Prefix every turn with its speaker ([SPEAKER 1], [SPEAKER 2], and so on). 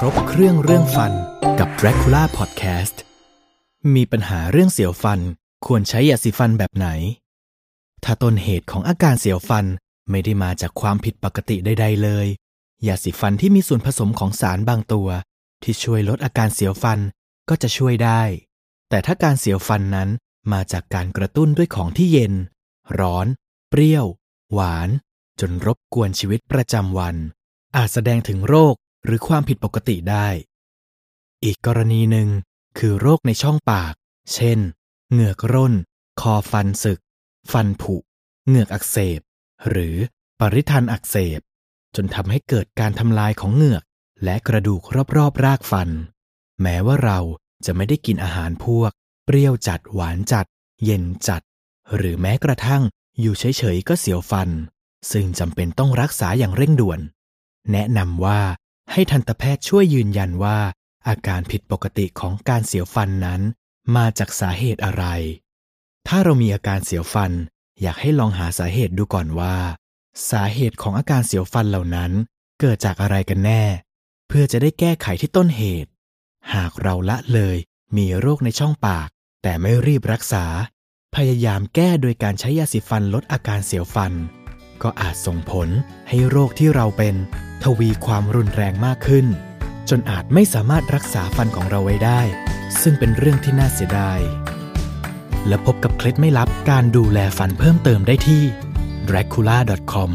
[SPEAKER 1] ครบเครื่องเรื่องฟันกับ Dracula Podcast มีปัญหาเรื่องเสียวฟัน ควรใช้ยาสีฟันแบบไหน ถ้าต้นเหตุของอาการเสียวฟันไม่ได้มาจากความผิดปกติใดๆเลย ยาสีฟันที่มีส่วนผสมของสารบางตัว ที่ช่วยลดอาการเสียวฟันก็จะช่วยได้ แต่ถ้าการเสียวฟันนั้นมาจากการกระตุ้นด้วยของที่เย็น ร้อน เปรี้ยว หวาน จนรบกวนชีวิตประจำวัน อาจแสดงถึงโรค หรือความผิดปกติได้ อีกกรณีหนึ่งคือโรคในช่องปาก เช่น เหงือกร่น คอฟันสึก ฟันผุ เหงือกอักเสบ หรือปริทันอักเสบ จนทำให้เกิดการทำลายของเหงือก และกระดูกรอบๆรากฟัน แม้ว่าเราจะไม่ได้กินอาหารพวก เปรี้ยวจัดหวานจัด เย็นจัด หรือแม้กระทั่งอยู่เฉยๆก็เสียวฟัน ซึ่งจำเป็นต้องรักษาอย่างเร่งด่วน แนะนำว่า ให้ทันตแพทย์ช่วยยืนยันว่า อาการผิดปกติของการเสียวฟันนั้น มาจากสาเหตุอะไร ถ้าเรามีอาการเสียวฟัน อยากให้ลองหาสาเหตุดูก่อนว่า สาเหตุของอาการเสียวฟันเหล่านั้น เกิดจากอะไรกันแน่ เพื่อจะได้แก้ไขที่ต้นเหตุ หากเราละเลยมีโรคในช่องปาก แต่ไม่รีบรักษา พยายามแก้โดยการใช้ยาสีฟันลดอาการเสียวฟัน ก็อาจส่งผลให้โรคที่เราเป็น ทวีความรุนแรงมากขึ้น จนอาจไม่สามารถรักษาฟันของเราไว้ได้ ซึ่งเป็นเรื่องที่น่าเสียดาย และพบกับเคล็ดไม่ลับการดูแลฟันเพิ่มเติมได้ที่ dracula.com